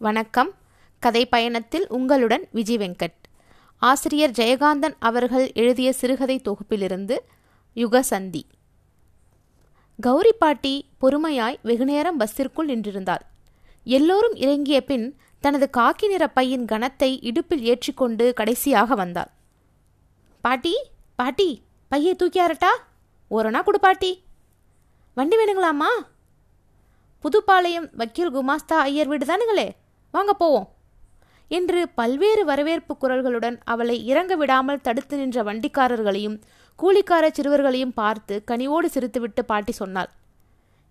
வணக்கம். கதை பயணத்தில் உங்களுடன் விஜய் வெங்கட். ஆசிரியர் ஜெயகாந்தன் அவர்கள் எழுதிய சிறுகதை தொகுப்பிலிருந்து யுகசந்தி. கௌரி பாட்டி பொறுமையாய் வெகுநேரம் பஸ்ஸிற்குள் நின்றிருந்தாள். எல்லோரும் இறங்கிய பின் தனது காக்கி நிற பையின் கனத்தை இடுப்பில் ஏற்றிக்கொண்டு கடைசியாக வந்தாள். பாட்டி பாட்டி பையை தூக்கியாரட்டா ஓரணா கொடு பாட்டி. வண்டி வேணுங்களாம்மா? புதுப்பாளையம் வக்கீல் குமாஸ்தா ஐயர் வீடு தானுங்களே வாங்க போவோம். என்று பல்வேறு வரவேற்பு குரல்களுடன் அவளை இறங்க விடாமல் தடுத்து நின்ற வண்டிக்காரர்களையும் கூலிக்கார சிறுவர்களையும் பார்த்து கனிவோடு சிரித்துவிட்டு பாட்டி சொன்னாள்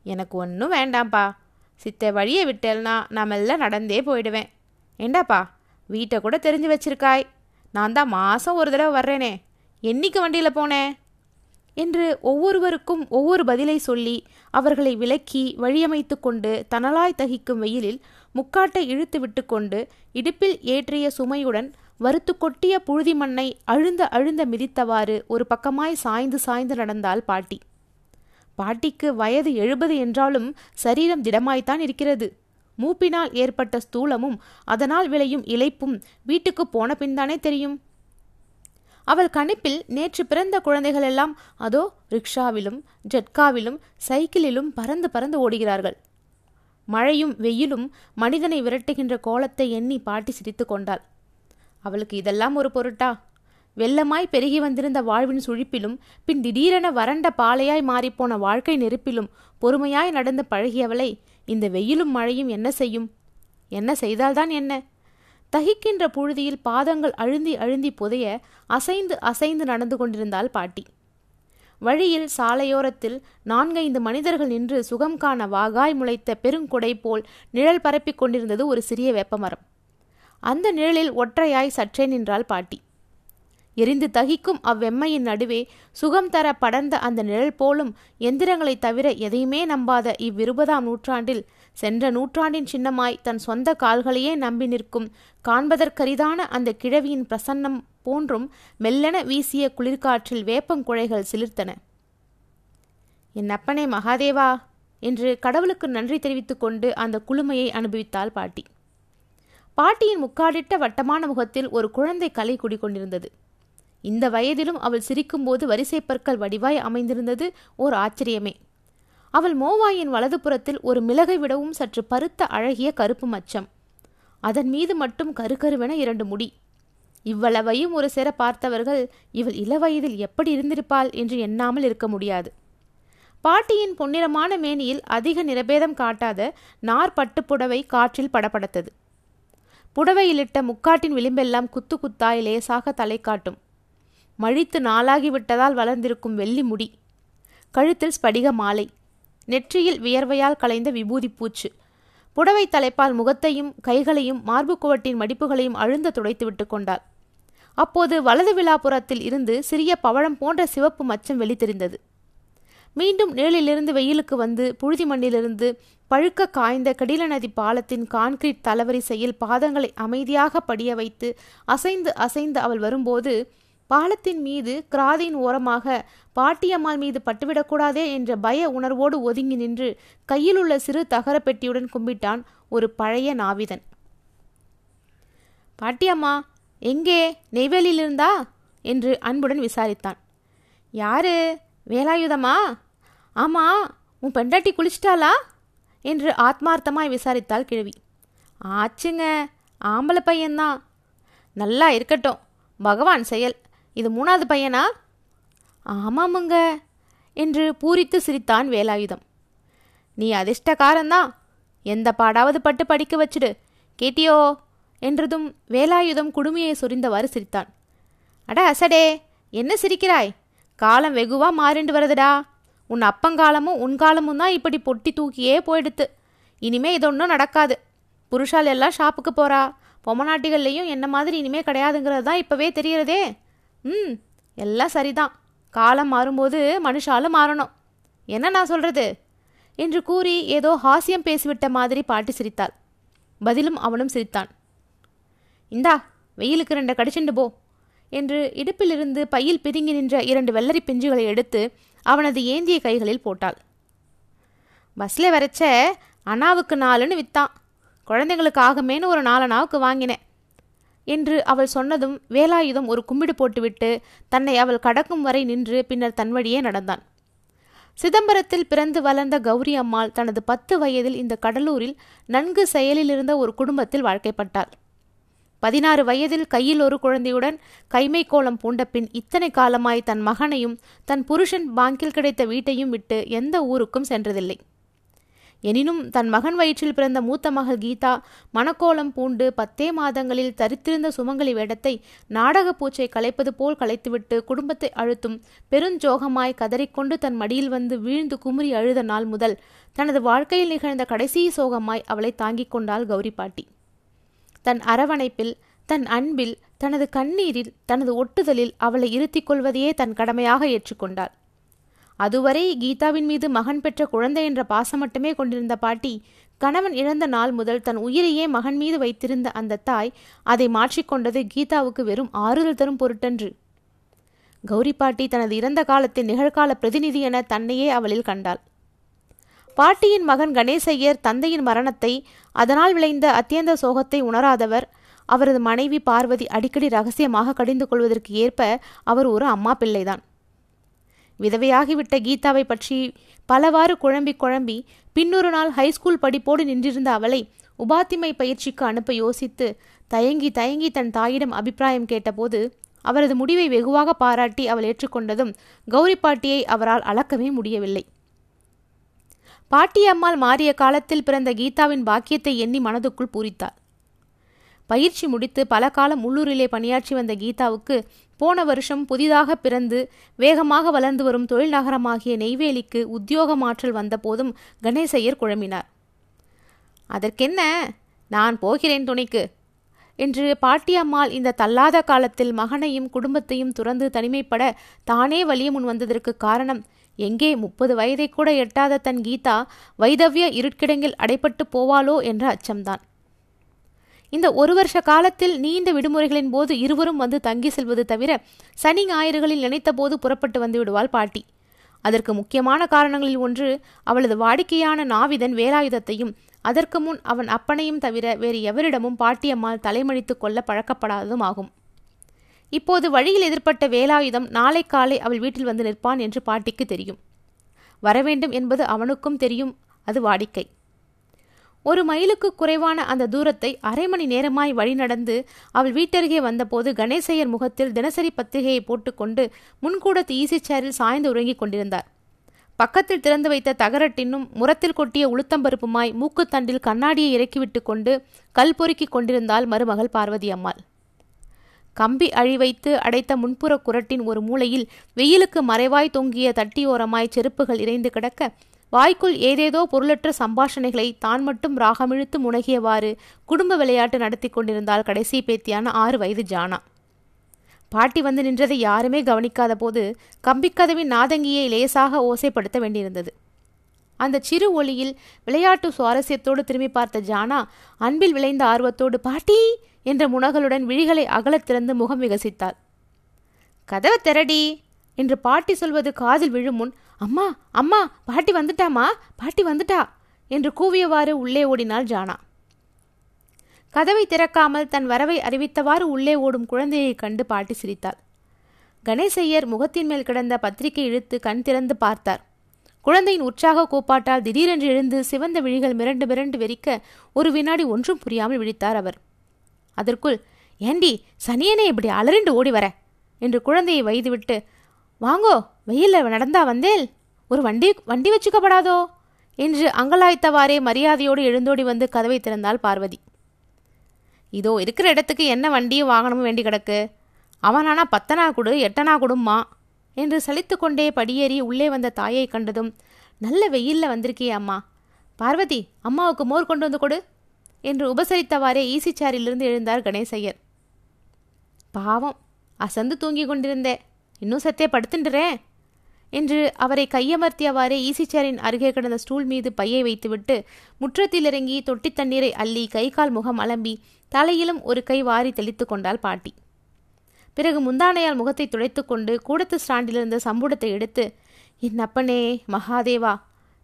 எனக்கு ஒன்றும் வேண்டாம்ப்பா சித்த வழியை விட்டேல்னா நான் மெல்ல நடந்தே போயிடுவேன். ஏண்டாப்பா வீட்டை கூட தெரிஞ்சு வச்சிருக்காய். நான் தான் மாதம் ஒரு தடவை வர்றேனே. என்னைக்கு வண்டியில் போனேன் என்று ஒவ்வொருவருக்கும் ஒவ்வொரு பதிலை சொல்லி அவர்களை விலக்கி வழியமைத்து கொண்டு தனலாய் தகிக்கும் வெயிலில் முக்காட்டை இழுத்து விட்டு கொண்டு இடுப்பில் ஏற்றிய சுமையுடன் வறுத்து கொட்டிய புழுதி மண்ணை அழுந்த அழுந்த மிதித்தவாறு ஒரு பக்கமாய் சாய்ந்து சாய்ந்து நடந்தாள் பாட்டி. பாட்டிக்கு வயது எழுபது என்றாலும் சரீரம் திடமாய்த்தான் இருக்கிறது. மூப்பினால் ஏற்பட்ட ஸ்தூலமும் அதனால் விளையும் இழைப்பும் வீட்டுக்கு போன பின்தானே தெரியும். அவள் கணிப்பில் நேற்று பிறந்த குழந்தைகளெல்லாம் அதோ ரிக்ஷாவிலும் ஜட்காவிலும் சைக்கிளிலும் பறந்து பறந்து ஓடுகிறார்கள். மழையும் வெயிலும் மனிதனை விரட்டுகின்ற கோலத்தை எண்ணி பாட்டி சிரித்து கொண்டாள். அவளுக்கு இதெல்லாம் ஒரு பொருட்டா? வெள்ளமாய் பெருகி வந்திருந்த வாழ்வின் சுழிப்பிலும் பின் திடீரென வறண்ட பாலையாய் மாறிப்போன வாழ்க்கை நெருப்பிலும் பொறுமையாய் நடந்து பழகியவளை இந்த வெயிலும் மழையும் என்ன செய்யும்? என்ன செய்தால்தான் என்ன? தகிக்கின்ற புழுதியில் பாதங்கள் அழுந்தி அழுந்தி புதைய அசைந்து அசைந்து நடந்து கொண்டிருந்தாள் பாட்டி. வழியில் சாலையோரத்தில் நான்கைந்து மனிதர்கள் நின்று சுகம் காண வாகாய் முளைத்த பெருங்குடை போல் நிழல் பரப்பிக் கொண்டிருந்தது ஒரு சிறிய வேப்பமரம். அந்த நிழலில் ஒற்றையாய் சற்றே நின்றாள் பாட்டி. எரிந்து தகிக்கும் அவ்வெம்மையின் நடுவே சுகம் தர படர்ந்த அந்த நிழல் போலும் எந்திரங்களைத் தவிர எதையுமே நம்பாத இவ்விருபதாம் நூற்றாண்டில் சென்ற நூற்றாண்டின் சின்னமாய் தன் சொந்த கால்களையே நம்பி நிற்கும் காண்பதற்கரிதான அந்த கிழவியின் பிரசன்னம் போன்றும் மெல்லென வீசிய குளிர்காற்றில் வேப்பங்குழைகள் சிலிர்த்தன. என் அப்பனே மகாதேவா என்று கடவுளுக்கு நன்றி தெரிவித்துக் கொண்டு அந்த குளுமையை அனுபவித்தாள் பாட்டி. பாட்டியின் முக்காடிட்ட வட்டமான முகத்தில் ஒரு குழந்தை கலை குடிக்கொண்டிருந்தது இந்த வயதிலும் அவள் சிரிக்கும்போது வரிசை பற்கள் வடிவாய் அமைந்திருந்தது ஓர் ஆச்சரியமே. அவள் மோவாயின் வலதுபுறத்தில் ஒரு மிளகை விடவும் சற்று பருத்த அழகிய கருப்பு மச்சம். அதன் மீது மட்டும் கருக்கருவென இரண்டு முடி. இவ்வளவையும் ஒரு சேர பார்த்தவர்கள் இவள் இளவயதில் எப்படி இருந்திருப்பாள்? என்று எண்ணாமல் இருக்க முடியாது. பாட்டியின் பொன்னிறமான மேனியில் அதிக நிறபேதம் காட்டாத நார் புடவை காற்றில் படபடத்தது. புடவையிலிட்ட முக்காட்டின் விளிம்பெல்லாம் குத்து குத்தாய் லேசாக தலை காட்டும். மழித்து நாளாகிவிட்டதால் வளர்ந்திருக்கும் வெள்ளி முடி. கழுத்தில் ஸ்படிக மாலை. நெற்றியில் வியர்வையால் கலைந்த விபூதி பூச்சு. புடவை தலைப்பால் முகத்தையும் கைகளையும் மார்பு குவட்டின் மடிப்புகளையும் அழுந்த துடைத்து விட்டு கொண்டாள். அப்போது வலது விழாப்புறத்தில் இருந்து சிறிய பவழம் போன்ற சிவப்பு மச்சம் வெளித்தெரிந்தது. மீண்டும் நிழலிலிருந்து வெயிலுக்கு வந்து புழுதி மண்ணிலிருந்து பழுக்க காய்ந்த கடில நதி பாலத்தின் கான்கிரீட் தளவரிசையில் பாதங்களை அமைதியாக படிய வைத்து அசைந்து அசைந்து அவள் வரும்போது பாலத்தின் மீது கிராதியின் ஓரமாக பாட்டியம்மாள் மீது பட்டுவிடக்கூடாதே என்ற பய உணர்வோடு ஒதுங்கி நின்று கையில் உள்ள சிறு தகர பெட்டியுடன் கும்பிட்டான் ஒரு பழைய நாவிதன். பாட்டியம்மா எங்கே? நெய்வேலியிலிருந்தா என்று அன்புடன் விசாரித்தான். யாரு? வேலாயுதமா? ஆமா உன் பெண்டாட்டி குளிச்சிட்டாளா? என்று ஆத்மார்த்தமாய் விசாரித்தாள் கிழவி. ஆச்சுங்க ஆம்பளை பையன்தான். நல்லா இருக்கட்டும் பகவான் செயல். இது மூணாவது பையனா? ஆமாமுங்க என்று பூரித்து சிரித்தான் வேலாயுதம். நீ அதிர்ஷ்டக்காரன்தான் எந்த பாடாவது பட்டு படிக்க வச்சுடு கேட்டியோ? என்றதும் வேலாயுதம் குடுமையை சொரிந்தவாறு சிரித்தான். அட அசடே என்ன சிரிக்கிறாய்? காலம் வெகுவா மாறிண்டு வருதுடா. உன் அப்பங்காலமும் உன் காலமும் தான் இப்படி பொட்டி தூக்கியே போயிடுத்து. இனிமே இது ஒன்றும் நடக்காது. புருஷால் எல்லாம் ஷாப்புக்கு போறா. பொம்மநாட்டிகள்லையும் என்ன மாதிரி இனிமே கிடையாதுங்கிறது தான் இப்போவே தெரிகிறதே ம் எல்லாம் சரிதான். காலம் மாறும்போது மனுஷாலும் மாறணும். என்ன நான் சொல்கிறது என்று கூறி ஏதோ ஹாஸ்யம் பேசிவிட்ட மாதிரி பாட்டி சிரித்தாள். பதிலும் அவனும் சிரித்தான். இந்தா வெயிலுக்கு ரெண்டை கடிச்சுண்டு போ என்று இடுப்பிலிருந்து பையில் பிதுங்கி நின்ற இரண்டு வெள்ளரி பிஞ்சுகளை எடுத்து அவனது ஏந்திய கைகளில் போட்டாள். பஸ்ல வரைச்ச அண்ணாவுக்கு நாலுன்னு வித்தான். குழந்தைங்களுக்கு ஆகுமேனு ஒரு நாலு நாவுக்கு வாங்கினேன். என்று அவள் சொன்னதும் வேலாயுதம் ஒரு கும்பிடு போட்டுவிட்டு தன்னை அவள் கடக்கும் வரை நின்று பின்னர் தன் வழியே நடந்தான். சிதம்பரத்தில் பிறந்து வளர்ந்த கௌரி அம்மாள் தனது பத்து வயதில் இந்த கடலூரில் நன்கு செயலிலிருந்த ஒரு குடும்பத்தில் வாழ்க்கைப்பட்டாள். பதினாறு வயதில் கையில் ஒரு குழந்தையுடன் கைமை கோலம் பூண்ட பின் இத்தனை காலமாய் தன் மகனையும் தன் புருஷன் பாங்கில் கிடைத்த வீட்டையும் விட்டு எந்த ஊருக்கும் சென்றதில்லை. எனினும் தன் மகன் வயிற்றில் பிறந்த மூத்த மகள் கீதா மணக்கோலம் பூண்டு பத்தே மாதங்களில் தரித்திருந்த சுமங்கலி வேடத்தை நாடக பூச்சை கலைப்பது போல் கலைத்துவிட்டு குடும்பத்தை அழுத்தும் பெருஞ்சோகமாய் கதறிக்கொண்டு தன் மடியில் வந்து வீழ்ந்து குமுறி அழுத நாள் முதல் தனது வாழ்க்கையில் நிகழ்ந்த கடைசி சோகமாய் அவளை தாங்கிக் கொண்டாள் கௌரி பாட்டி. தன் அரவணைப்பில் தன் அன்பில் தனது கண்ணீரில் தனது ஒட்டுதலில் அவளை இருத்திக் கொள்வதையே தன் கடமையாக ஏற்றுக்கொண்டாள். அதுவரை கீதாவின் மீது மகன் பெற்ற குழந்தை என்ற பாசம் மட்டுமே கொண்டிருந்த பாட்டி கணவன் இழந்த நாள் முதல் தன் உயிரையே மகன் மீது வைத்திருந்த அந்த தாய் அதை மாற்றிக்கொண்டது கீதாவுக்கு வெறும் ஆறுதல் தரும் பொருட்டன்று. கௌரி பாட்டி தனது இறந்த காலத்தின் நிகழ்கால பிரதிநிதி என தன்னையே அவளில் கண்டாள். பாட்டியின் மகன் கணேசையர் தந்தையின் மரணத்தை அதனால் விளைந்த அத்தியந்த சோகத்தை உணராதவர் அவரது மனைவி பார்வதி அடிக்கடி ரகசியமாக கடிந்து கொள்வதற்கு ஏற்ப அவர் ஒரு அம்மா பிள்ளைதான். விதவையாகிவிட்ட கீதாவை பற்றி பலவாறு குழம்பி குழம்பி பின்னொரு நாள் ஹைஸ்கூல் படிப்போடு நின்றிருந்த அவளை உபாத்திமை பயிற்சிக்கு அனுப்ப யோசித்து தயங்கி தயங்கி தன் தாயிடம் அபிப்பிராயம் கேட்டபோது அவரது முடிவை வெகுவாக பாராட்டி அவள் ஏற்றுக்கொண்டதும் கௌரி பாட்டியை அவரால் அளக்கவே முடியவில்லை. பாட்டியம்மாள் மாறிய காலத்தில் பிறந்த கீதாவின் பாக்கியத்தை எண்ணி மனதுக்குள் பூரித்தாள். பயிற்சி முடித்து பல காலம் உள்ளூரிலே பணியாற்றி வந்த கீதாவுக்கு போன வருஷம் புதிதாக பிறந்து வேகமாக வளர்ந்து வரும் தொழில் நகரமாகிய நெய்வேலிக்கு உத்தியோக மாற்றல் வந்தபோதும் கணேசையர் குழம்பினார். அதற்கென்ன? நான் போகிறேன் துணைக்கு என்று பாட்டியம்மாள் இந்த தள்ளாத காலத்தில் மகனையும் குடும்பத்தையும் துறந்து தனிமைப்பட தானே வலிய முன் வந்ததற்கு காரணம் எங்கே முப்பது வயதை கூட எட்டாத தன் கீதா வைதவ்ய இருட்கிடங்கில் அடைப்பட்டு போவாளோ என்ற அச்சம்தான். இந்த ஒரு வருஷ காலத்தில் நீண்ட விடுமுறைகளின் போது இருவரும் வந்து தங்கி செல்வது தவிர சனி ஞாயிறுகளில் நினைத்தபோது புறப்பட்டு வந்து விடுவாள் பாட்டி. அதற்கு முக்கியமான காரணங்களில் ஒன்று அவளது வாடிக்கையான நாவிதன் வேலாயுதத்தையும் அதற்கு முன் அவன் அப்பனையும் தவிர வேறு எவரிடமும் பாட்டியம்மாள் தலைமழித்து கொள்ள பழக்கப்படாததும் ஆகும். இப்போது வழியில் எதிர்ப்பட்ட வேலாயுதம் நாளை காலை அவள் வீட்டில் வந்து நிற்பான் என்று பாட்டிக்கு தெரியும். வரவேண்டும் என்பது அவனுக்கும் தெரியும் அது வாடிக்கை. ஒரு மைலுக்கு குறைவான அந்த தூரத்தை அரை மணி நேரமாய் வழி நடந்து அவள் வீட்டருகே வந்தபோது கணேசையர் முகத்தில் தினசரி பத்திரிகையை போட்டுக்கொண்டு முன்கூடத்து ஈசி சேரில் சாய்ந்து உறங்கிக் கொண்டிருந்தார். பக்கத்தில் திறந்து வைத்த தகரட்டினும் முரத்தில் கொட்டிய உளுத்தம்பருப்புமாய் மூக்குத்தண்டில் கண்ணாடியை இறக்கிவிட்டு கொண்டு கல் பொறுக்கிக் கொண்டிருந்தாள் மருமகள் பார்வதி அம்மாள். கம்பி அழிவைத்து அடைத்த முன்புற குரட்டின் ஒரு மூலையில் வெயிலுக்கு மறைவாய் தொங்கிய தட்டியோரமாய் செருப்புகள் இறைந்து கிடக்க வாய்க்குள் ஏதேதோ பொருளற்ற சம்பாஷணைகளை தான் மட்டும் ராகமிழுத்து முனகியவாறு குடும்ப விளையாட்டு நடத்தி கொண்டிருந்தால் கடைசி பேத்தியான ஆறு வயது ஜானா. பாட்டி வந்து நின்றதை யாருமே கவனிக்காத போது கம்பிக்கதவின் நாதங்கியை லேசாக ஓசைப்படுத்த வேண்டியிருந்தது. அந்த சிறு ஒளியில் விளையாட்டு சுவாரஸ்யத்தோடு திரும்பி பார்த்த ஜானா அன்பில் விளைந்த ஆர்வத்தோடு பாட்டி! என்ற முனகளுடன் விழிகளை அகலத் திறந்து முகம் விகசித்தாள். கதவை திரடி என்று பாட்டி சொல்வது காதில் விழும் முன் அம்மா அம்மா பாட்டி வந்துட்டாமா பாட்டி வந்துட்டா என்று கூவியவாறு உள்ளே ஓடினாள் ஜானா. கதவை திறக்காமல் தன் வரவை அறிவித்தவாறு உள்ளே ஓடும் குழந்தையை கண்டு பாட்டி சிரித்தாள். கணேசையர் முகத்தின் மேல் கிடந்த பத்திரிகை இழுத்து கண் திறந்து பார்த்தார். குழந்தையின் உற்சாக கூப்பாட்டால் திடீரென்று எழுந்து சிவந்த விழிகள் மிரண்டு மிரண்டு வெறிக்க ஒரு வினாடி ஒன்றும் புரியாமல் விழித்தார் அவர். அதற்குள் ஏண்டி சனியனே இப்படி அலறிண்டு ஓடி வர? என்று குழந்தையை வைத்துவிட்டு வாங்கோ வெயிலில் நடந்தா வந்தேல். ஒரு வண்டி வண்டி வச்சுக்கப்படாதோ? என்று அங்கலாய்த்தவாறே மரியாதையோடு எழுந்தோடி வந்து கதவை திறந்தாள் பார்வதி. இதோ இருக்கிற இடத்துக்கு என்ன வண்டியும் வாகனமும் வேண்டி கிடக்கு? அவனானா பத்தனா கொடு எட்டனா கொடும்மா என்று சலித்து கொண்டே படியேறி உள்ளே வந்த தாயை கண்டதும் நல்ல வெயிலில் வந்திருக்கியே அம்மா. பார்வதி அம்மாவுக்கு மோர் கொண்டு வந்து கொடு என்று உபசரித்தவாறே ஈசிச்சாரிலிருந்து எழுந்தார் கணேசையர். பாவம் அசந்து தூங்கி கொண்டிருந்தேன் இன்னும் சத்தே படுத்துன்றேன் என்று அவரை கையமர்த்தியவாறே ஈசிச்சேரின் அருகே கிடந்த ஸ்டூல் மீது பையை வைத்துவிட்டு முற்றத்தில் இறங்கி தொட்டி தண்ணீரை அள்ளி கை கால் முகம் அலம்பி தலையிலும் ஒரு கை வாரி தெளித்து கொண்டாள் பாட்டி. பிறகு முந்தானையால் முகத்தை துடைத்து கொண்டு கூடத்து ஸ்டாண்டிலிருந்த சம்புடத்தை எடுத்து என் அப்பனே மகாதேவா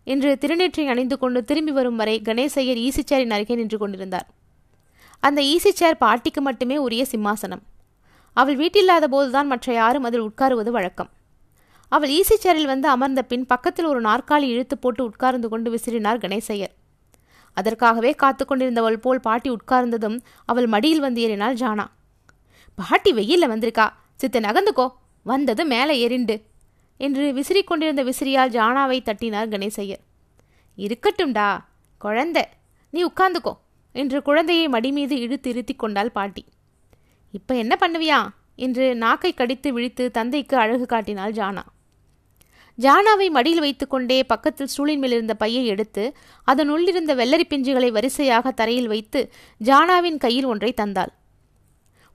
என்று திருநெற்றை அணிந்து கொண்டு திரும்பி வரும் வரை கணேசையர் ஈசிச்சேரின் அருகே நின்று கொண்டிருந்தார். அந்த ஈசிச்சேர் பாட்டிக்கு மட்டுமே உரிய சிம்மாசனம். அவள் வீட்டில்லாத போதுதான் மற்ற யாரும் அதில் உட்காருவது வழக்கம். அவள் ஈசி சேரில் வந்து அமர்ந்த பின் பக்கத்தில் ஒரு நாற்காலி இழுத்து போட்டு உட்கார்ந்து கொண்டு விசிறினார் கணேசையர் அதற்காகவே காத்து கொண்டிருந்தவள் போல் பாட்டி உட்கார்ந்ததும் அவள் மடியில் வந்து ஏறினாள் ஜானா. பாட்டி வெயில்ல வந்திருக்கா. சித்த நகர்ந்துக்கோ. வந்தது மேலே எரிண்டு என்று விசிறி கொண்டிருந்த விசிறியால் ஜானாவை தட்டினார் கணேசையர் இருக்கட்டும்டா. குழந்தை. நீ உட்கார்ந்துக்கோ. என்று குழந்தையை மடி மீது இழுத்து இருத்தி கொண்டாள் பாட்டி. இப்போ என்ன பண்ணுவியா? என்று நாக்கை கடித்து விழித்து தந்தைக்கு அழகு காட்டினாள் ஜானா. ஜானாவை மடியில் வைத்துக்கொண்டே பக்கத்தில் ஸ்டூலின் மேல் இருந்த பையை எடுத்து அதனுள்ளிருந்த வெள்ளரி பிஞ்சுகளை வரிசையாக தரையில் வைத்து ஜானாவின் கையில் ஒன்றை தந்தாள்.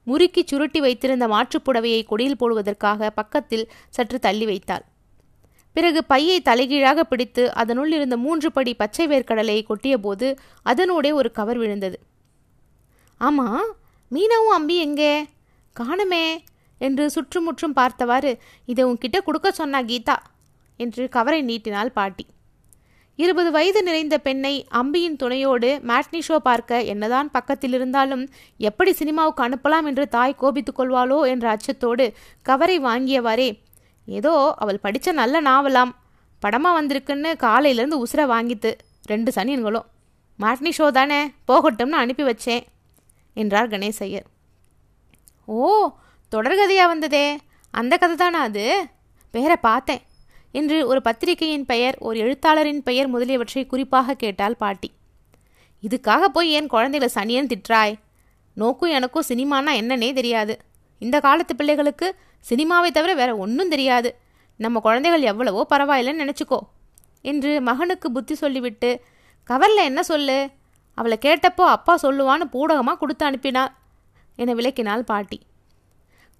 முறுக்கி சுருட்டி வைத்திருந்த மாற்றுப்புடவையை கொடியில் போடுவதற்காக பக்கத்தில் சற்று தள்ளி வைத்தாள். பிறகு பையை தலைகீழாக பிடித்து அதனுள் இருந்த மூன்று படி பச்சை வேர்க்கடலையை கொட்டிய போது அதனூடே ஒரு கவர் விழுந்தது. ஆமா மீனாவும் அம்பி எங்கே? காணுமே என்று சுற்றுமுற்றும் பார்த்தவாறு இதை உன்கிட்ட கொடுக்க சொன்னா கீதா என்று கவரை நீட்டினாள் பாட்டி. இருபது வயது நிறைந்த பெண்ணை அம்பியின் துணையோடு மேட்னி ஷோ பார்க்க என்னதான் பக்கத்தில் இருந்தாலும் எப்படி சினிமாவுக்கு அனுப்பலாம் என்று தாய் கோபித்துக் கொள்வாளோ என்ற அச்சத்தோடு கவரை வாங்கியவாறே ஏதோ அவள் படித்த நல்ல நாவலாம் படமாக வந்திருக்குன்னு காலையிலேருந்து உசுரை வாங்கித்து ரெண்டு சனியன்களும் மாட்னி ஷோ தானே போகட்டும்னு அனுப்பி வச்சேன். என்றார் கணேசையர். ஓ தொடர்கதையாக வந்ததே. அந்த கதை தானா அது? பேரை பார்த்தேன் என்று ஒரு பத்திரிகையின் பெயர் ஒரு எழுத்தாளரின் பெயர் முதலியவற்றை குறிப்பாக கேட்டால் பாட்டி. இதுக்காக போய் ஏன் குழந்தைகளை சனியன் திட்டுறாய்? நோக்கும் எனக்கும் சினிமானா என்னன்னே தெரியாது. இந்த காலத்து பிள்ளைகளுக்கு சினிமாவை தவிர வேற ஒன்றும் தெரியாது. நம்ம குழந்தைகள் எவ்வளவோ பரவாயில்லைன்னு நினச்சிக்கோ என்று மகனுக்கு புத்தி சொல்லிவிட்டு கவரில் என்ன சொல்லு? அவளை கேட்டப்போ அப்பா சொல்லுவான்னு பூடகமாக கொடுத்து அனுப்பினார். என விளக்கினாள் பாட்டி.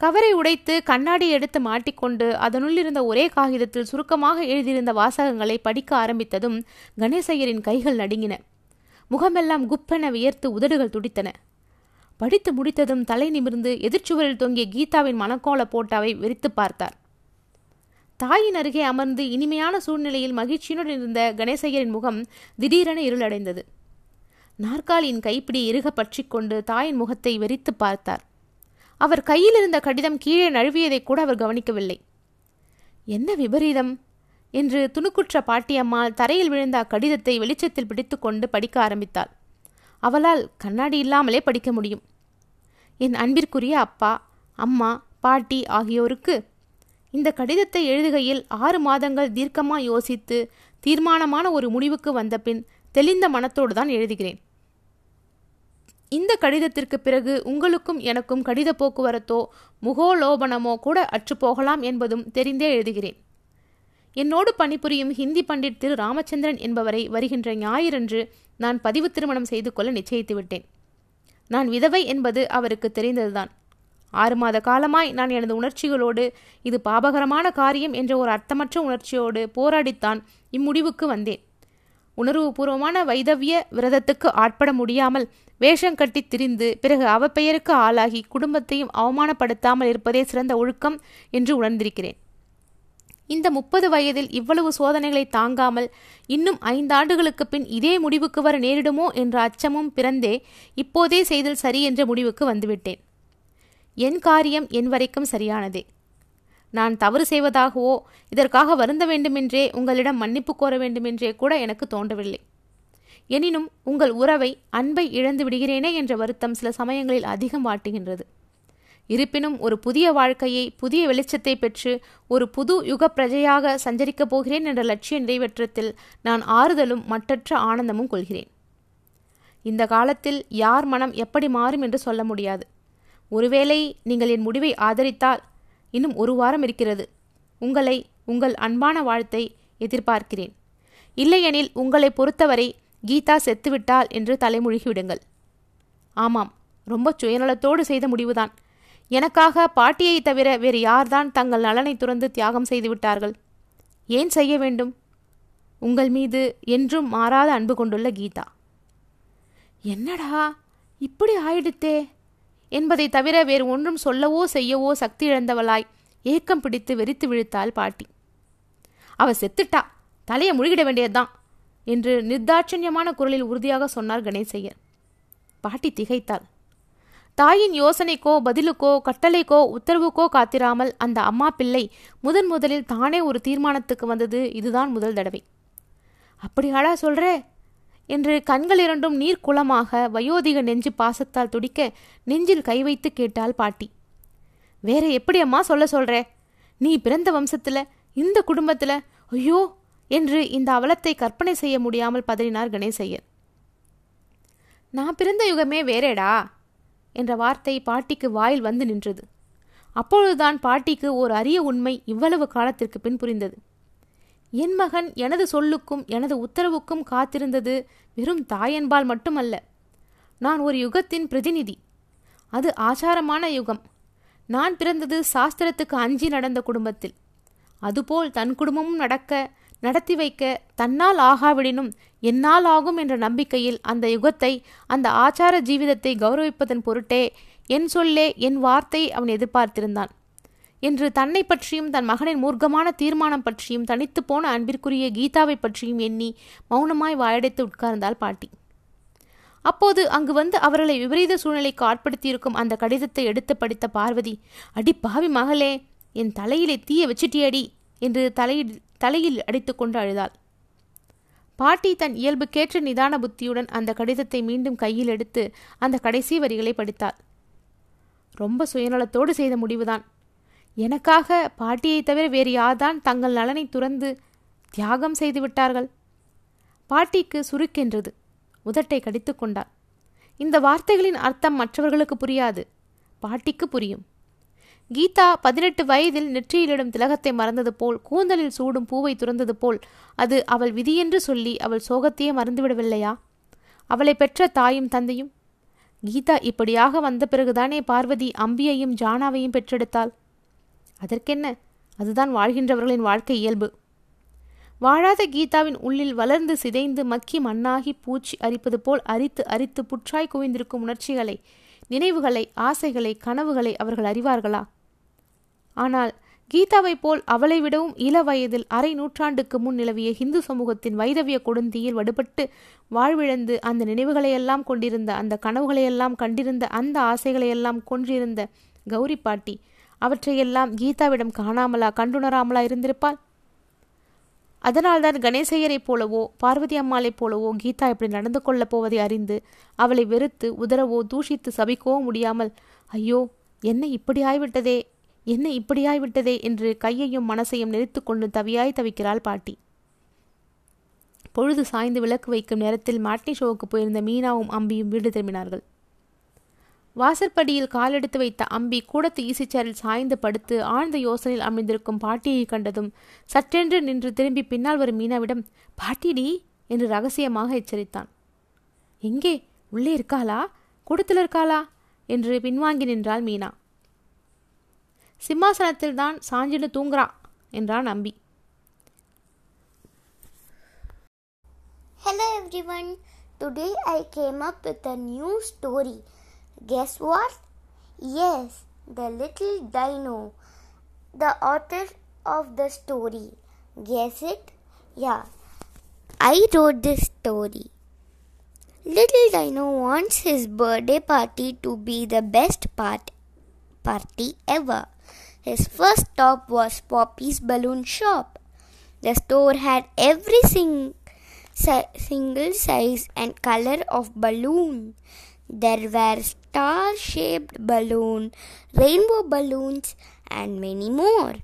கவரை உடைத்து கண்ணாடி எடுத்து மாட்டிக்கொண்டு அதனுள்ளிருந்த ஒரே காகிதத்தில் சுருக்கமாக எழுதியிருந்த வாசகங்களை படிக்க ஆரம்பித்ததும் கணேசையரின் கைகள் நடுங்கின. முகமெல்லாம் குப்பென வியர்த்து உதடுகள் துடித்தன. படித்து முடித்ததும் தலை நிமிர்ந்து எதிர்ச்சுவரில் தொங்கிய கீதாவின் மனக்கோல போட்டாவை வெறித்து பார்த்தார். தாயின் அருகே அமர்ந்து இனிமையான சூழ்நிலையில் மகிழ்ச்சியுடன் இருந்த கணேசையரின் முகம் திடீரென இருளடைந்தது. நாற்காலியின் கைப்பிடி இறுக பற்றி கொண்டு தாயின் முகத்தை வெறித்து பார்த்தார். அவர் கையில் இருந்த கடிதம் கீழே நழுவியதை கூட அவர் கவனிக்கவில்லை. என்ன விபரீதம்? என்று துணுக்குற்ற பாட்டியம்மாள் தரையில் விழுந்த அக்கடிதத்தை வெளிச்சத்தில் பிடித்துக்கொண்டு படிக்க ஆரம்பித்தாள். அவளால் கண்ணாடி இல்லாமலே படிக்க முடியும். என் அன்பிற்குரிய அப்பா அம்மா பாட்டி ஆகியோருக்கு இந்த கடிதத்தை எழுதுகையில் ஆறு மாதங்கள் தீர்க்கமாக யோசித்து தீர்மானமான ஒரு முடிவுக்கு வந்தபின் தெளிந்த மனத்தோடு தான் எழுதுகிறேன். இந்த கடிதத்திற்கு பிறகு உங்களுக்கும் எனக்கும் கடித போக்குவரத்தோ முகோலோபனமோ கூட அற்றுப்போகலாம் என்பதும் தெரிந்தே எழுதுகிறேன். என்னோடு பணிபுரியும் ஹிந்தி பண்டிட் திரு ராமச்சந்திரன் என்பவரை வருகின்ற ஞாயிறன்று நான் பதிவு திருமணம் செய்து கொள்ள நிச்சயித்து விட்டேன். நான் விதவை என்பது அவருக்கு தெரிந்ததுதான். ஆறு மாத காலமாய் நான் எனது உணர்ச்சிகளோடு இது பாபகரமான காரியம் என்ற ஒரு அர்த்தமற்ற உணர்ச்சியோடு போராடித்தான் இம்முடிவுக்கு வந்தேன். உணர்வுபூர்வமான வைதவிய விரதத்துக்கு ஆட்பட முடியாமல் வேஷம் கட்டி திரிந்து பிறகு அவப்பெயருக்கு ஆளாகி குடும்பத்தையும் அவமானப்படுத்தாமல் இருப்பதே சிறந்த ஒழுக்கம் என்று உணர்ந்திருக்கிறேன். இந்த முப்பது வயதில் இவ்வளவு சோதனைகளை தாங்காமல் இன்னும் ஐந்தாண்டுகளுக்கு பின் இதே முடிவுக்கு வர நேரிடுமோ என்ற அச்சமும் பிறந்தே இப்போதே செய்தல் சரி என்ற முடிவுக்கு வந்துவிட்டேன். என் காரியம் என் வரைக்கும் சரியானதே. நான் தவறு செய்வதாகவோ இதற்காக வருந்த வேண்டுமென்றே உங்களிடம் மன்னிப்பு கோர வேண்டுமென்றே கூட எனக்கு தோன்றவில்லை. எனினும் உங்கள் உறவை அன்பை இழந்து விடுகிறேனே என்ற வருத்தம் சில சமயங்களில் அதிகம் வாட்டுகின்றது. இருப்பினும் ஒரு புதிய வாழ்க்கையை புதிய வெளிச்சத்தை பெற்று ஒரு புது யுக பிரஜையாக சஞ்சரிக்கப் போகிறேன் என்ற லட்சிய நிறைவேற்றத்தில் நான் ஆறுதலும் மற்றற்ற ஆனந்தமும் கொள்கிறேன். இந்த காலத்தில் யார் மனம் எப்படி மாறும் என்று சொல்ல முடியாது. ஒருவேளை நீங்கள் என் முடிவை ஆதரித்தால் இன்னும் ஒரு வாரம் இருக்கிறது. உங்களை உங்கள் அன்பான வாழ்த்தை எதிர்பார்க்கிறேன். இல்லையெனில் உங்களை பொறுத்தவரை கீதா செத்துவிட்டாள் என்று தலைமுழுகிவிடுங்கள். ஆமாம் ரொம்ப சுயநலத்தோடு செய்த முடிவுதான். எனக்காக பாட்டியை தவிர வேறு யார்தான் தங்கள் நலனை துறந்து தியாகம் செய்துவிட்டார்கள் ஏன் செய்ய வேண்டும்? உங்கள் மீது என்றும் மாறாத அன்பு கொண்டுள்ள கீதா. என்னடா இப்படி ஆயிடுத்தே? என்பதை தவிர வேறு ஒன்றும் சொல்லவோ செய்யவோ சக்தி இழந்தவளாய் ஏக்கம் பிடித்து வெறித்து விழுத்தாள் பாட்டி. அவ செத்துட்டா தலையை முழுகிட வேண்டியதுதான். என்று நிர்தாட்சண்யமான குரலில் உறுதியாக சொன்னார் கணேசையர். பாட்டி திகைத்தாள். தாயின் யோசனைக்கோ பதிலுக்கோ கட்டளைக்கோ உத்தரவுக்கோ காத்திராமல் அந்த அம்மா பிள்ளை முதன் முதலில் தானே ஒரு தீர்மானத்துக்கு வந்தது இதுதான் முதல் தடவை. அப்படியாடா சொல்ற? என்று கண்கள் இரண்டும் நீர் குளமாக வயோதிக நெஞ்சு பாசத்தால் துடிக்க நெஞ்சில் கை வைத்து கேட்டாள் பாட்டி. வேற எப்படி அம்மா சொல்ல சொல்ற? நீ பிறந்த வம்சத்தில் இந்த குடும்பத்தில் ஐயோ என்று இந்த அவலத்தை கற்பனை செய்ய முடியாமல் பதறினார் கணேசையர். நான் பிறந்த யுகமே வேறேடா என்ற வார்த்தை பாட்டிக்கு வாயில் வந்து நின்றது. அப்பொழுதுதான் பாட்டிக்கு ஓர் அரிய உண்மை இவ்வளவு காலத்திற்கு பின் புரிந்தது. என் மகன் எனது சொல்லுக்கும் எனது உத்தரவுக்கும் காத்திருந்தது வெறும் தாயன்பால் மட்டுமல்ல. நான் ஒரு யுகத்தின் பிரதிநிதி. அது ஆச்சாரமான யுகம். நான் பிறந்தது சாஸ்திரத்துக்கு அஞ்சி நடந்த குடும்பத்தில். அதுபோல் தன் குடும்பமும் நடக்க நடத்தி வைக்க தன்னால் ஆகாவிடினும் என்னால் ஆகும் என்ற நம்பிக்கையில் அந்த யுகத்தை அந்த ஆச்சார ஜீவிதத்தை கௌரவிப்பதன் பொருட்டே என் சொல்லே என் வார்த்தை அவன் எதிர்பார்த்திருந்தான். என்று தன்னை பற்றியும் தன் மகனின் மூர்க்கமான தீர்மானம் பற்றியும் தனித்து போன அன்பிற்குரிய கீதாவை பற்றியும் எண்ணி மௌனமாய் வாயடைத்து உட்கார்ந்தாள் பாட்டி. அப்போது அங்கு வந்து அவர்களை விபரீத சூழ்நிலைக்கு ஆட்படுத்தியிருக்கும் அந்த கடிதத்தை எடுத்து படித்த பார்வதி அடி பாவி மகளே என் தலையிலே தீய வச்சிட்டியடி என்று தலையில் தலையில் அடித்துக்கொண்டு அழுதாள். பாட்டி தன் இயல்புக்கேற்ற நிதான புத்தியுடன் அந்த கடிதத்தை மீண்டும் கையில் எடுத்து அந்த கடைசி வரிகளை படித்தாள். ரொம்ப சுயநலத்தோடு செய்த முடிவுதான். எனக்காக பாட்டியை தவிர வேறு யார்தான் தங்கள் நலனை துறந்து தியாகம் செய்து விட்டார்கள்? பாட்டிக்கு சுருக்கென்றது. உதட்டை கடித்து கொண்டாள். இந்த வார்த்தைகளின் அர்த்தம் மற்றவர்களுக்கு புரியாது. பாட்டிக்கு புரியும். கீதா பதினெட்டு வயதில் நெற்றியிலிடும் திலகத்தை மறந்தது போல் கூந்தலில் சூடும் பூவை துறந்தது போல் அது அவள் விதியென்று சொல்லி அவள் சோகத்தையே மறந்துவிடவில்லையா? அவளை பெற்ற தாயும் தந்தையும்? கீதா இப்படியாக வந்த பிறகுதானே பார்வதி அம்பியையும் ஜானாவையும் பெற்றெடுத்தாள். அதற்கென்ன? அதுதான் வாழ்கின்றவர்களின் வாழ்க்கை இயல்பு. வாழாத கீதாவின் உள்ளில் வளர்ந்து சிதைந்து மக்கி மண்ணாகி பூச்சி அரிப்பது போல் அரித்து அரித்து புற்றாய் குவிந்திருக்கும் உணர்ச்சிகளை நினைவுகளை ஆசைகளை கனவுகளை அவர்கள் அறிவார்களா? ஆனால் கீதாவைப் போல் அவளை விடவும் இள வயதில் அரை நூற்றாண்டுக்கு முன் நிலவிய ஹிந்து சமூகத்தின் வைதவிய கொடுந்தியில் வடுபட்டு வாழ்விழந்து அந்த நினைவுகளையெல்லாம் கொண்டிருந்த அந்த கனவுகளையெல்லாம் கண்டிருந்த அந்த ஆசைகளையெல்லாம் கொன்றிருந்த கௌரி பாட்டி அவற்றையெல்லாம் கீதாவிடம் காணாமலா கண்டுணராமலா இருந்திருப்பாள்? அதனால்தான் கணேசையரைப் போலவோ பார்வதி அம்மாளைப் போலவோ கீதா இப்படி நடந்து கொள்ளப் போவதை அறிந்து அவளை வெறுத்து உதரவோ தூஷித்து சபிக்கவோ முடியாமல் ஐயோ என்ன இப்படி ஆய்விட்டதே? என்ன இப்படியாய்விட்டதே என்று கையையும் மனசையும் நெறித்து கொண்டு தவியாய் தவிக்கிறாள் பாட்டி. பொழுது சாய்ந்து விளக்கு வைக்கும் நேரத்தில் மாட்னி ஷோவுக்கு போயிருந்த மீனாவும் அம்பியும் வீடு திரும்பினார்கள். வாசற்படியில் காலெடுத்து வைத்த அம்பி கூடத்து ஈசிச்சாரில் சாய்ந்து படுத்து ஆழ்ந்த யோசனையில் அமைந்திருக்கும் பாட்டியை கண்டதும் சற்றென்று நின்று திரும்பி பின்னால் வரும் மீனாவிடம் பாட்டிடி என்று ரகசியமாக எச்சரித்தான். எங்கே? உள்ளே இருக்காளா? கூடத்தில் இருக்காளா? என்று பின்வாங்கி நின்றாள் மீனா. சிம்மாசனத்தில் தான் சாஞ்சின்னு தூங்குறா என்றான் அம்பி Hello everyone. Today I came up with a new story. Guess what? Yes, the little dino. The author of the story. Guess it? Yeah. I wrote this story. Little Dino wants his birthday party to be the best part party ever. His first stop was Poppy's balloon shop. The store had every sing- si- single size and color of balloon. There were star shaped balloons, rainbow balloons, and many more.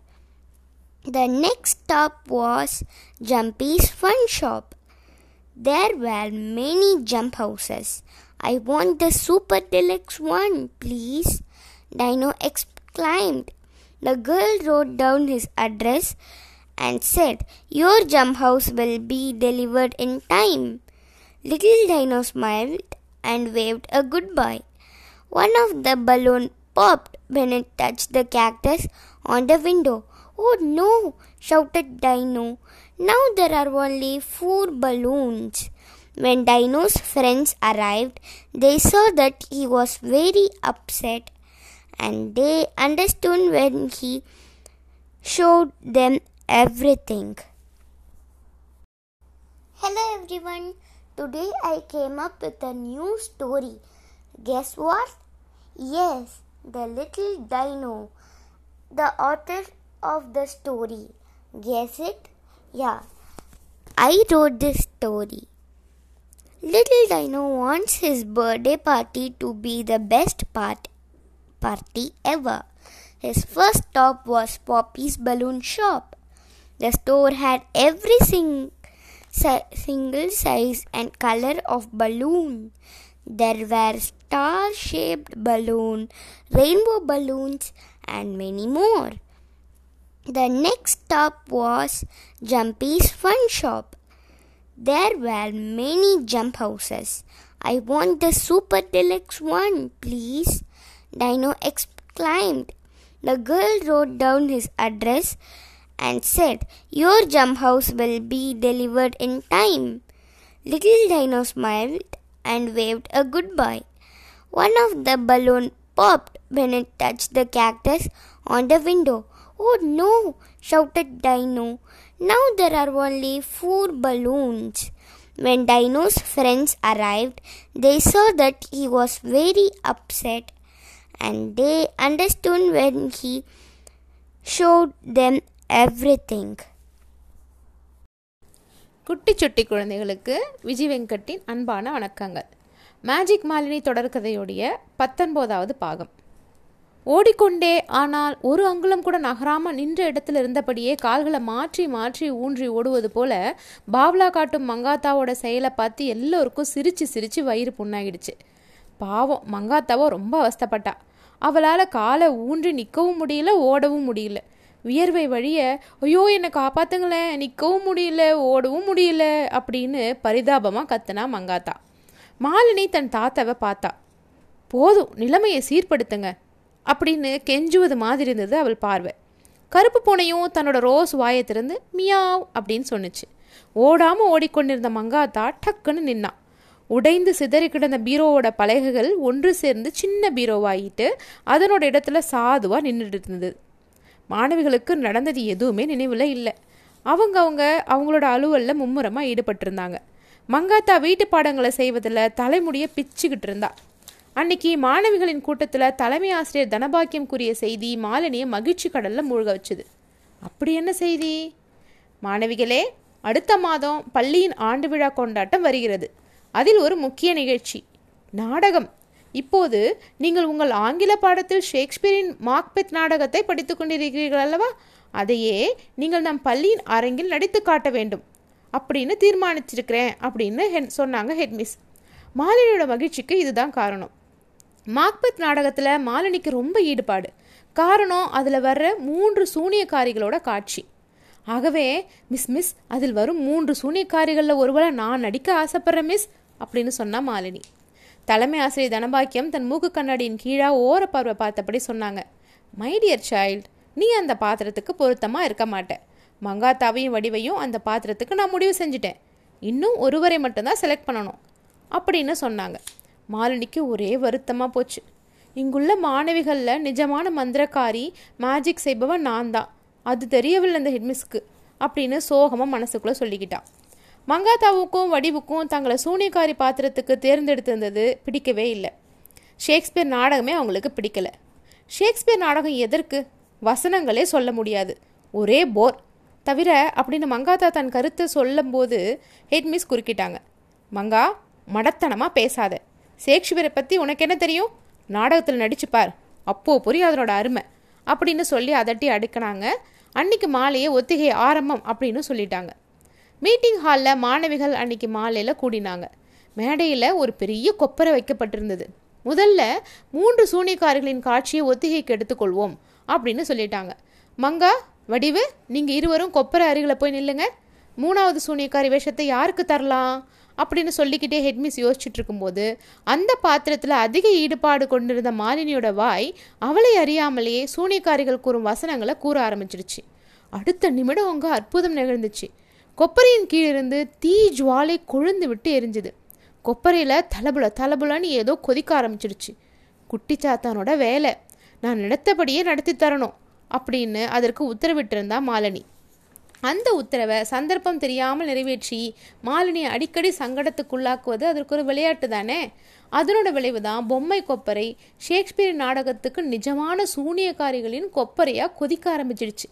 The next stop was Jumpy's Fun Shop. There were many jump houses. I want the super deluxe one, please. Dino exclaimed. The girl wrote down his address and said, Your jump house will be delivered in time. Little Dino smiled and waved a goodbye. One of the balloon popped when it touched the cactus on the window. Oh no! shouted Dino. Now there are only four balloons. When Dino's friends arrived, they saw that he was very upset and they understood when he showed them everything. Hello everyone. Today I came up with a new story. Guess what? Yes, the little dino. The author of the story. Guess it? Yeah. I wrote this story. Little Dino wants his birthday party to be the best part party ever. His first stop was Poppy's balloon shop. The store had every sing- si- single size and color of balloon. There were star shaped balloon, rainbow balloons, and many more. The next stop was Jumpy's Fun Shop. There were many jump houses. I want the super deluxe one, please. Dino exclaimed. The girl wrote down his address and said, Your jump house will be delivered in time. Little Dino smiled and waved a goodbye. One of the balloon popped when it touched the cactus on the window. Oh no! shouted Dino. Now there are only four balloons. When Dino's friends arrived, they saw that he was very upset and they understood when he showed them everything. குட்டி சுட்டி குழந்தைகளுக்கு விஜய் வெங்கட்டின் அன்பான வணக்கங்கள். Magic Malini தொடர்கதையுடைய பத்தொன்பதாவது பாகம். ஓடிக்கொண்டே ஆனால் ஒரு அங்குலம் கூட நகராமல் நின்ற இடத்துல இருந்தபடியே கால்களை மாற்றி மாற்றி ஊன்றி ஓடுவது போல பாவ்லா காட்டும் மங்காத்தாவோட செயலை பார்த்து எல்லோருக்கும் சிரித்து சிரித்து வயிறு புண்ணாகிடுச்சு பாவம் மங்காத்தாவோ ரொம்ப அவஸ்தப்பட்டா. அவளால் காலை ஊன்றி நிற்கவும் முடியல ஓடவும் முடியல. வியர்வை வழிய ஐயோ என்னை காப்பாத்துங்களேன் நிற்கவும் முடியல ஓடவும் முடியல அப்படின்னு பரிதாபமாக கத்துனா மங்காத்தா. மாலினி தன் தாத்தாவை பார்த்தா போதும் நிலைமையை சீர்படுத்துங்க அப்படின்னு கெஞ்சுவது மாதிரி இருந்தது அவள் பார்வை. கருப்பு பூனையும் தன்னோட ரோஸ் வாயை திறந்து மியாவ் அப்படின்னு சொன்னுச்சு. ஓடாமல் ஓடிக்கொண்டிருந்த மங்காத்தா டக்குன்னு நின்னான் உடைந்து சிதறி கிடந்த பீரோவோட பலகைகள் ஒன்று சேர்ந்து சின்ன பீரோவாயிட்டு அதனோட இடத்துல சாதுவாக நின்றுட்டு இருந்தது. மாணவிகளுக்கு நடந்தது எதுவுமே நினைவில் இல்லை. அவங்க அவங்க அவங்களோட அலுவலில் மும்முரமாக ஈடுபட்டிருந்தாங்க. மங்காத்தா வீட்டு பாடங்களை செய்வதில் தலைமுடியை பிச்சுக்கிட்டு இருந்தா. அன்னைக்கு மாணவிகளின் கூட்டத்தில் தலைமை ஆசிரியர் தனபாக்கியம் கூறிய செய்தி மாலினியை மகிழ்ச்சி கடலில் மூழ்க வச்சுது. அப்படி என்ன செய்தி? மாணவிகளே அடுத்த மாதம் பள்ளியின் ஆண்டு விழா கொண்டாட்டம் வருகிறது. அதில் ஒரு முக்கிய நிகழ்ச்சி நாடகம். இப்போது நீங்கள் உங்கள் ஆங்கில பாடத்தில் ஷேக்ஸ்பியரின் மாக்பெத் நாடகத்தை படித்துக் கொண்டிருக்கிறீர்கள் அல்லவா? அதையே நீங்கள் நம் பள்ளியின் அரங்கில் நடித்து காட்ட வேண்டும். அப்படின்னு தீர்மானிச்சிருக்கிறேன் அப்படின்னு ஹெட் சொன்னாங்க ஹெட்மிஸ். மாலினியோட மகிழ்ச்சிக்கு இதுதான் காரணம். மாக்பெத் நாடகத்தில் மாலினிக்கு ரொம்ப ஈடுபாடு. காரணம் அதில் வர்ற மூன்று சூனியக்காரிகளோட காட்சி. ஆகவே மிஸ் மிஸ் அதில் வரும் மூன்று சூனியக்காரிகளில் ஒருவரை நான் நடிக்க ஆசைப்பட்றேன் மிஸ். அப்படின்னு சொன்னா மாலினி. தலைமை ஆசிரியர் தனபாக்கியம் தன் மூக்கு கண்ணாடியின் கீழா ஓர பார்வை பார்த்தபடி சொன்னாங்க. மை டியர் சைல்டு நீ அந்த பாத்திரத்துக்கு பொருத்தமாக இருக்க மாட்டேன் மங்காத்தாவையும் வடிவையும் அந்த பாத்திரத்துக்கு நான் முடிவு செஞ்சுட்டேன். இன்னும் ஒருவரை மட்டும்தான் செலக்ட் பண்ணணும். அப்படின்னு சொன்னாங்க. மாலினிக்கு ஒரே வருத்தமாக போச்சு. இங்குள்ள மாணவிகளில் நிஜமான மந்திரக்காரி மேஜிக் செய்பவன் நான் தான். அது தெரியவில்லை அந்த ஹெட்மிஸ்க்கு அப்படின்னு சோகமாக மனசுக்குள்ளே சொல்லிக்கிட்டான் மங்காத்தாவுக்கும் வடிவுக்கும் தங்களை சூனியக்காரி பாத்திரத்துக்கு தேர்ந்தெடுத்திருந்தது பிடிக்கவே இல்லை. ஷேக்ஸ்பியர் நாடகமே அவங்களுக்கு பிடிக்கல. ஷேக்ஸ்பியர் நாடகம் எதற்கு? வசனங்களே சொல்ல முடியாது. ஒரே போர். தவிர அப்படின்னு மங்காத்தா தன் கருத்தை சொல்லும்போது ஹெட்மிஸ் குறுக்கிட்டாங்க. மங்கா மடத்தனமாக பேசாத. ஷேக்ஸ்பியரை பற்றி உனக்கு என்ன தெரியும்? நாடகத்தில் நடிச்சுப்பார் பார். அப்போ புரியும் அதனோட அருமை. அப்படின்னு சொல்லி அதட்டி அடுக்கினாங்க. அன்னைக்கு மாலையே ஒத்திகை ஆரம்பம் அப்படின்னு சொல்லிட்டாங்க. மீட்டிங் ஹாலில் மாணவிகள் அன்னைக்கு மாலையில் கூடினாங்க. மேடையில் ஒரு பெரிய கொப்பரை வைக்கப்பட்டிருந்தது. முதல்ல மூன்று சூனியக்காரர்களின் காட்சியை ஒத்திகைக்கு எடுத்துக்கொள்வோம் அப்படின்னு சொல்லிட்டாங்க. மங்கா வடிவு நீங்கள் இருவரும் கொப்பரை அருகில் போய் நில்லுங்க. மூணாவது சூனியக்காரி வேஷத்தை யாருக்கு தரலாம்? அப்படின்னு சொல்லிக்கிட்டே ஹெட்மிஸ் யோசிச்சுட்டு இருக்கும்போது அந்த பாத்திரத்தில் அதிக ஈடுபாடு கொண்டிருந்த மாலினியோட வாய் அவளை அறியாமலேயே சூனியக்காரிகள் கூறும் வசனங்களை கூற ஆரம்பிச்சிடுச்சு. அடுத்த நிமிடம் அங்கே அற்புதம் நிகழ்ந்துச்சு. கொப்பரையின் கீழிருந்து தீ ஜுவாலை கொழுந்து விட்டு எரிஞ்சுது. கொப்பரையில் தலபுல தலபுலன்னு ஏதோ கொதிக்க ஆரம்பிச்சிடுச்சு. குட்டி சாத்தானோட வேலை. நான் நினைத்தபடியே நடத்தி தரணும் அப்படின்னு அதற்கு உத்தரவிட்டிருந்தா மாலினி. அந்த உத்தரவை சந்தர்ப்பம் தெரியாமல் நிறைவேற்றி மாலினியை அடிக்கடி சங்கடத்துக்குள்ளாக்குவது அதற்கு ஒரு விளையாட்டு தானே? அதனோட விளைவு தான் பொம்மை கொப்பரை ஷேக்ஸ்பியர் நாடகத்துக்கு நிஜமான சூனியக்காரிகளின் கொப்பரையாக கொதிக்க ஆரம்பிச்சிடுச்சு.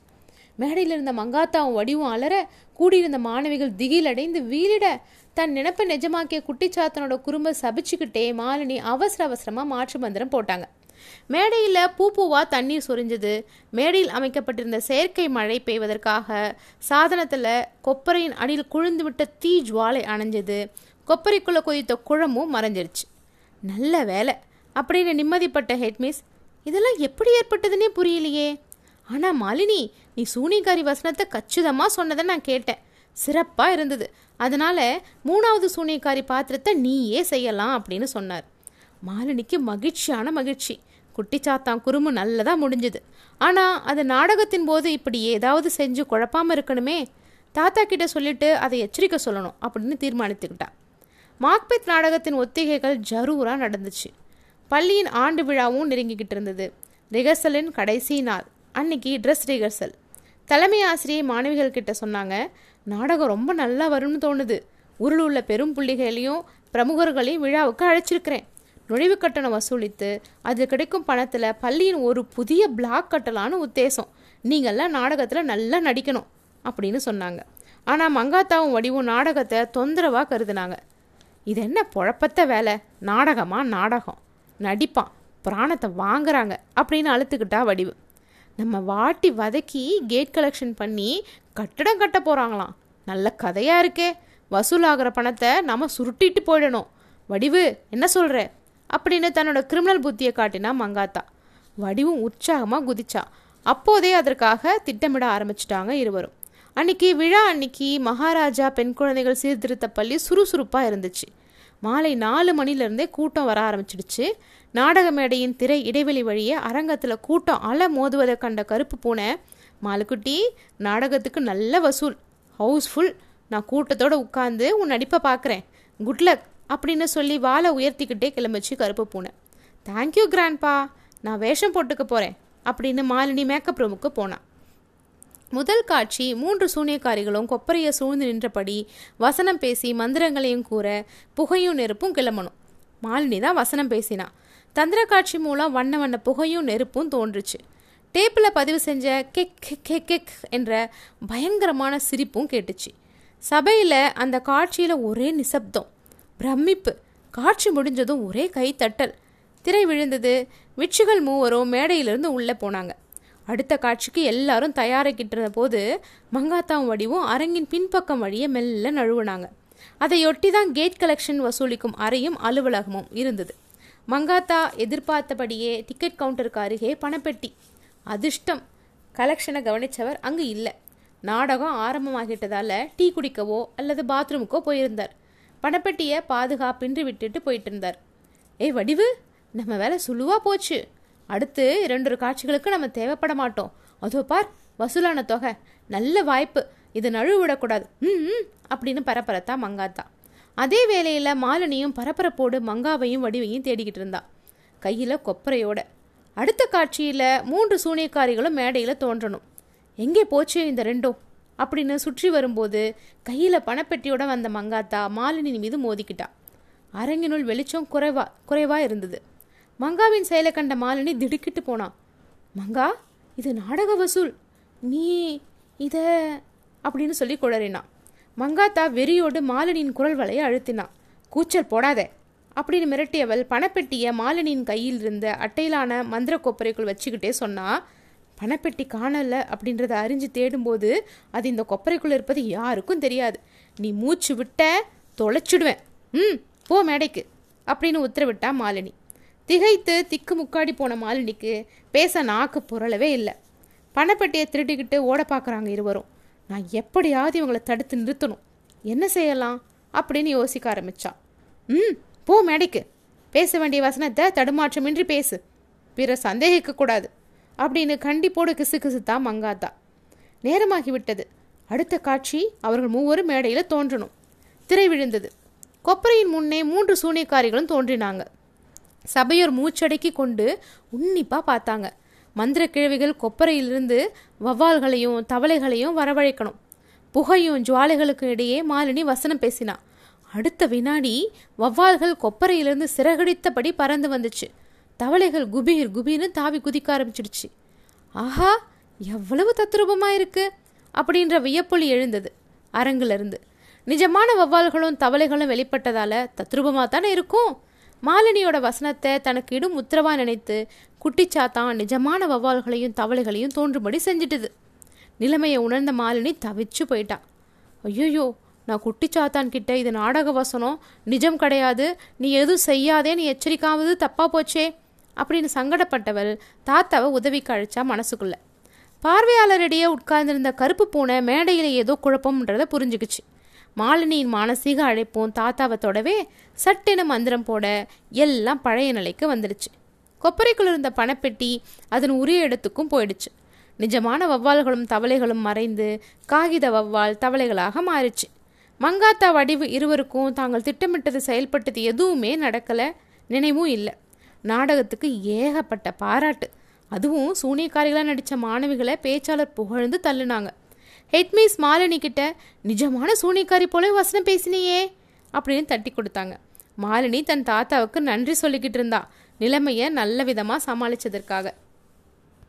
மேடையில் இருந்த மங்காத்தாவும் வடிவும் அலற கூடியிருந்த மாணவிகள் திகிலடைந்து வீலிட தன் நினப்பை நிஜமாக்கிய குட்டிச்சாத்தனோட குறும்ப சபிச்சுக்கிட்டே மாலினி அவசர அவசரமாக மாற்று மந்திரம் போட்டாங்க. மேடையில் பூ பூவா தண்ணீர் சொரிஞ்சது. மேடையில் அமைக்கப்பட்டிருந்த செயற்கை மழை பெய்வதற்காக சாதனத்தில் கொப்பரையின் அடியில் குழுந்து விட்ட தீ ஜுவாலை அணைஞ்சது. கொப்பரைக்குள்ளே கொதித்த குழம்பும் மறைஞ்சிருச்சு. நல்ல வேலை. அப்படின்னு நிம்மதிப்பட்ட ஹெட்மிஸ் இதெல்லாம் எப்படி ஏற்பட்டதுன்னே புரியலையே. ஆனால் மாலினி நீ சூனிகாரி வசனத்தை கச்சிதமாக சொன்னதை நான் கேட்டேன். சிறப்பாக இருந்தது. அதனால் மூணாவது சூனியக்காரி பாத்திரத்தை நீயே செய்யலாம் அப்படின்னு சொன்னார். மாலினிக்கு மகிழ்ச்சியான மகிழ்ச்சி. குட்டிச்சாத்தான் குறும்பு நல்லதாக முடிஞ்சுது. ஆனால் அது நாடகத்தின் போது இப்படி ஏதாவது செஞ்சு குழப்பாமல் இருக்கணுமே? தாத்தா கிட்ட சொல்லிட்டு அதை எச்சரிக்கை சொல்லணும் அப்படின்னு தீர்மானித்துக்கிட்டா. மாக்பெத் நாடகத்தின் ஒத்திகைகள் ஜரூராக நடந்துச்சு. பள்ளியின் ஆண்டு விழாவும் நெருங்கிக்கிட்டு இருந்தது. ரிஹர்சலின் கடைசி நாள். அன்னைக்கு ட்ரெஸ் ரிஹர்சல் தலைமை ஆசிரியை மாணவிகள் கிட்ட சொன்னாங்க நாடகம் ரொம்ப நல்லா வரும்னு தோணுது. ஊரில் உள்ள பெரும் புள்ளிகளையும் பிரமுகர்களையும் விழாவுக்கு அழைச்சிருக்கிறேன். நுழைவு கட்டணம் வசூலித்து அது கிடைக்கும் பணத்தில் பள்ளியின் ஒரு புதிய பிளாக் கட்டலான்னு உத்தேசம். நீங்கள்லாம் நாடகத்தில் நல்லா நடிக்கணும் அப்படின்னு சொன்னாங்க. ஆனால் மங்காத்தாவும் வடிவும் நாடகத்தை தொந்தரவாக கருதுனாங்க. இது என்ன புழப்பத்த வேலை? நாடகமாக நாடகம்? நடிப்பான். பிராணத்தை வாங்குறாங்க அப்படின்னு அழுத்துக்கிட்டா வடிவு. நம்ம வாட்டி வதக்கி கேட் கலெக்ஷன் பண்ணி கட்டடம் கட்ட போகிறாங்களாம் நல்ல கதையாக இருக்கே. வசூலாகிற பணத்தை நம்ம சுருட்டிட்டு போயிடணும். வடிவு என்ன சொல்கிற அப்படின்னு தன்னோட கிரிமினல் புத்தியை காட்டினா மங்காத்தா. வடிவும் உற்சாகமாக குதிச்சா. அப்போதே அதற்காக திட்டமிட ஆரம்பிச்சிட்டாங்க இருவரும். அன்னைக்கு விழா அன்னைக்கு மகாராஜா பெண் குழந்தைகள் சீர்திருத்த பள்ளி சுறுசுறுப்பாக இருந்துச்சு. மாலை நாலு மணிலேருந்தே கூட்டம் வர ஆரம்பிச்சிடுச்சு. நாடக மேடையின் திரை இடைவெளி வழியே அரங்கத்தில் கூட்டம் அலை மோதுவதை கண்ட கருப்பு பூனை மாலுக்குட்டி நாடகத்துக்கு நல்ல வசூல் ஹவுஸ்ஃபுல் நான் கூட்டத்தோடு உட்காந்து உன் நடிப்பை பார்க்குறேன் குட்லக் அப்படின்னு சொல்லி வாழை உயர்த்திக்கிட்டே கிளம்பிச்சு கருப்பு பூனை. தேங்க்யூ கிராண்ட்பா நான் வேஷம் போட்டுக்க போகிறேன் அப்படின்னு மாலினி மேக்கப் ரூமுக்கு போனான் முதல் காட்சி மூன்று சூனியக்காரிகளும் கொப்பரையை சூழ்ந்து நின்றபடி வசனம் பேசி மந்திரங்களையும் கூற புகையும் நெருப்பும் கிளம்பணும். மாலினி தான் வசனம் பேசினா. தந்திர காட்சி மூலம் வண்ண வண்ண புகையும் நெருப்பும் தோன்றுச்சு. டேப்பில் பதிவு செஞ்ச கெக் கெக் கெக் என்ற பயங்கரமான சிரிப்பும் கேட்டுச்சு. சபையில் அந்த காட்சியில் ஒரே நிசப்தம். பிரமிப்பு. காட்சி முடிஞ்சதும் ஒரே கை தட்டல் திரை விழுந்தது. விட்சுகள் மூவரும் மேடையிலிருந்து உள்ளே போனாங்க. அடுத்த காட்சிக்கு எல்லாரும் தயாராகிட்டு போது மங்காத்தாவும் வடிவும் அரங்கின் பின்பக்கம் வழியே மெல்ல நழுவுனாங்க. அதையொட்டி தான் கேட் கலெக்ஷன் வசூலிக்கும் அறையும் அலுவலகமும் இருந்தது. மங்காத்தா எதிர்பார்த்தபடியே டிக்கெட் கவுண்டருக்கு அருகே பணப்பெட்டி. அதிர்ஷ்டம். கலெக்ஷனை கவனித்தவர் அங்கு இல்லை. நாடகம் ஆரம்பமாகிட்டதால டீ குடிக்கவோ அல்லது பாத்ரூமுக்கோ போயிருந்தார். பணப்பெட்டியை பாதுகாப்பின்றி விட்டுட்டு போயிட்டு இருந்தார் ஏய் வடிவு! நம்ம வேலை சுழுவாக போச்சு. அடுத்து இரண்டு காட்சிகளுக்கு நம்ம தேவைப்பட மாட்டோம் அதோ பார் வசூலான தொகை. நல்ல வாய்ப்பு. இது நழுவிடக்கூடாது. ம் அப்படின்னு பரபரத்தா மங்காத்தா. அதே வேளையில் மாலினியும் பரபரப்போடு மங்காவையும் வடிவையும் தேடிக்கிட்டு இருந்தா. கையில் கொப்பரையோட. அடுத்த காட்சியில் மூன்று சூனியக்காரிகளும் மேடையில் தோன்றணும். எங்கே போச்சு இந்த ரெண்டும்? அப்படின்னு சுற்றி வரும்போது கையில் பணப்பெட்டியோட வந்த மங்காத்தா மாலினி மீது மோதிக்கிட்டா. அரங்கினுள் வெளிச்சம் குறைவா குறைவாக இருந்தது. மங்காவின் செயலை கண்ட மாலினி திடுக்கிட்டு போனான் மங்கா இது நாடக வசூல். நீ இத அப்படின்னு சொல்லி குழறினான் மங்காத்தா வெறியோடு மாலினியின் குரல் வலையை அழுத்தினான் கூச்சல் போடாதே அப்படின்னு மிரட்டியவள் பணப்பெட்டியை மாலினியின் கையில் இருந்த அட்டையிலான மந்திர கொப்பரைக்குள் வச்சுக்கிட்டே சொன்னா. பணப்பெட்டி காணல அப்படின்றத அறிஞ்சு தேடும்போது அது இந்த கொப்பரைக்குள்ளே இருப்பது யாருக்கும் தெரியாது. நீ மூச்சு விட்ட தொலைச்சிடுவேன். ம் போ மேடைக்கு அப்படின்னு உத்தரவிட்டா மாலினி. திகைத்து திக்கு முக்காடி போன மாலினிக்கு பேச நாக்கு புரளவே இல்லை. பணப்பெட்டியை திருட்டிக்கிட்டு ஓட பார்க்குறாங்க இருவரும். நான் எப்படியாவது இவங்களை தடுத்து நிறுத்தணும். என்ன செய்யலாம்? அப்படின்னு யோசிக்க ஆரம்பிச்சான் ம் போ மேடைக்கு. பேச வேண்டிய வசனத்தை தடுமாற்றமின்றி பேசு. பிற சந்தேகிக்கக்கூடாது அப்படின்னு கண்டிப்போடு கிசு கிசுத்தா மங்காத்தா. நேரமாகி விட்டது அடுத்த காட்சி அவர்கள் மூவரும் மேடையில் தோன்றணும். திரை விழுந்தது. கொப்பரையின் முன்னே மூன்று சூனியக்காரிகளும் தோன்றினாங்க. சபையோர் மூச்சடக்கி கொண்டு உன்னிப்பாக பார்த்தாங்க. மந்திர கிழவிகள் கொப்பரையிலிருந்து வவ்வால்களையும் தவளைகளையும் வரவழைக்கணும். புகையும் ஜுவாலைகளுக்கும் இடையே மாலினி வசனம் பேசினா. அடுத்த வினாடி வவ்வால்கள் கொப்பரையிலிருந்து சிறகடித்தபடி பறந்து வந்துச்சு. தவளைகள் குபீர் குபீர்னு தாவி குதிக்க ஆரம்பிச்சிடுச்சு. ஆஹா எவ்வளவு தத்ரூபமாக இருக்கு அப்படின்ற வியப்பொலி எழுந்தது அரங்கிலிருந்து. நிஜமான வவ்வால்களும் தவளைகளும் வெளிப்பட்டதால தத்ரூபமாக தானே இருக்கும்? மாலினியோட வசனத்தை தனக்கு இடும் உத்தரவா நினைத்து குட்டிச்சாத்தான் நிஜமான வவ்வால்களையும் தவளைகளையும் தோன்றும்படி செஞ்சிட்டுது. நிலைமையை உணர்ந்த மாலினி தவிச்சு போயிட்டான் ஐயோயோ நான் குட்டிச்சாத்தான் கிட்ட இது நாடக வசனம் நிஜம் கிடையாது நீ எதுவும் செய்யாதேன்னு எச்சரிக்காவது தப்பா போச்சே அப்படின்னு சங்கடப்பட்டவள் தாத்தாவை உதவிக்கு அழைச்சா மனசுக்குள்ள. பார்வையாளரிடையே உட்கார்ந்திருந்த கருப்பு பூனை மேடையில் ஏதோ குழப்பம்ன்றதை புரிஞ்சுக்குச்சு. மாலினியின் மானசீக அழைப்பும் தாத்தாவை தொடவே சட்டென மந்திரம் போட எல்லாம் பழைய நிலைக்கு வந்துடுச்சு. கொப்பரைக்குள் இருந்த பணப்பெட்டி அதன் உரிய இடத்துக்கும் போயிடுச்சு. நிஜமான வவ்வால்களும் தவளைகளும் மறைந்து காகித வவ்வால் தவளைகளாக மாறிச்சு. மங்காத்தா வடிவு இருவருக்கும் தாங்கள் திட்டமிட்டது செயல்பட்டது எதுவுமே நடக்கலை நினைவும் இல்லை. நாடகத்துக்கு ஏகப்பட்ட பாராட்டு. அதுவும் சூனியக்காரிகளாக நடித்த மாணவிகளை பேச்சாளர் புகழ்ந்து தள்ளுனாங்க. ஹெட்மிஸ் மாலினி கிட்ட நிஜமான சூனியக்காரி போல வசனம் பேசினியே அப்படின்னு தட்டி கொடுத்தாங்க. மாலினி தன் தாத்தாவுக்கு நன்றி சொல்லிக்கிட்டு இருந்தா. நிலைமையை நல்ல விதமாக சமாளித்ததற்காக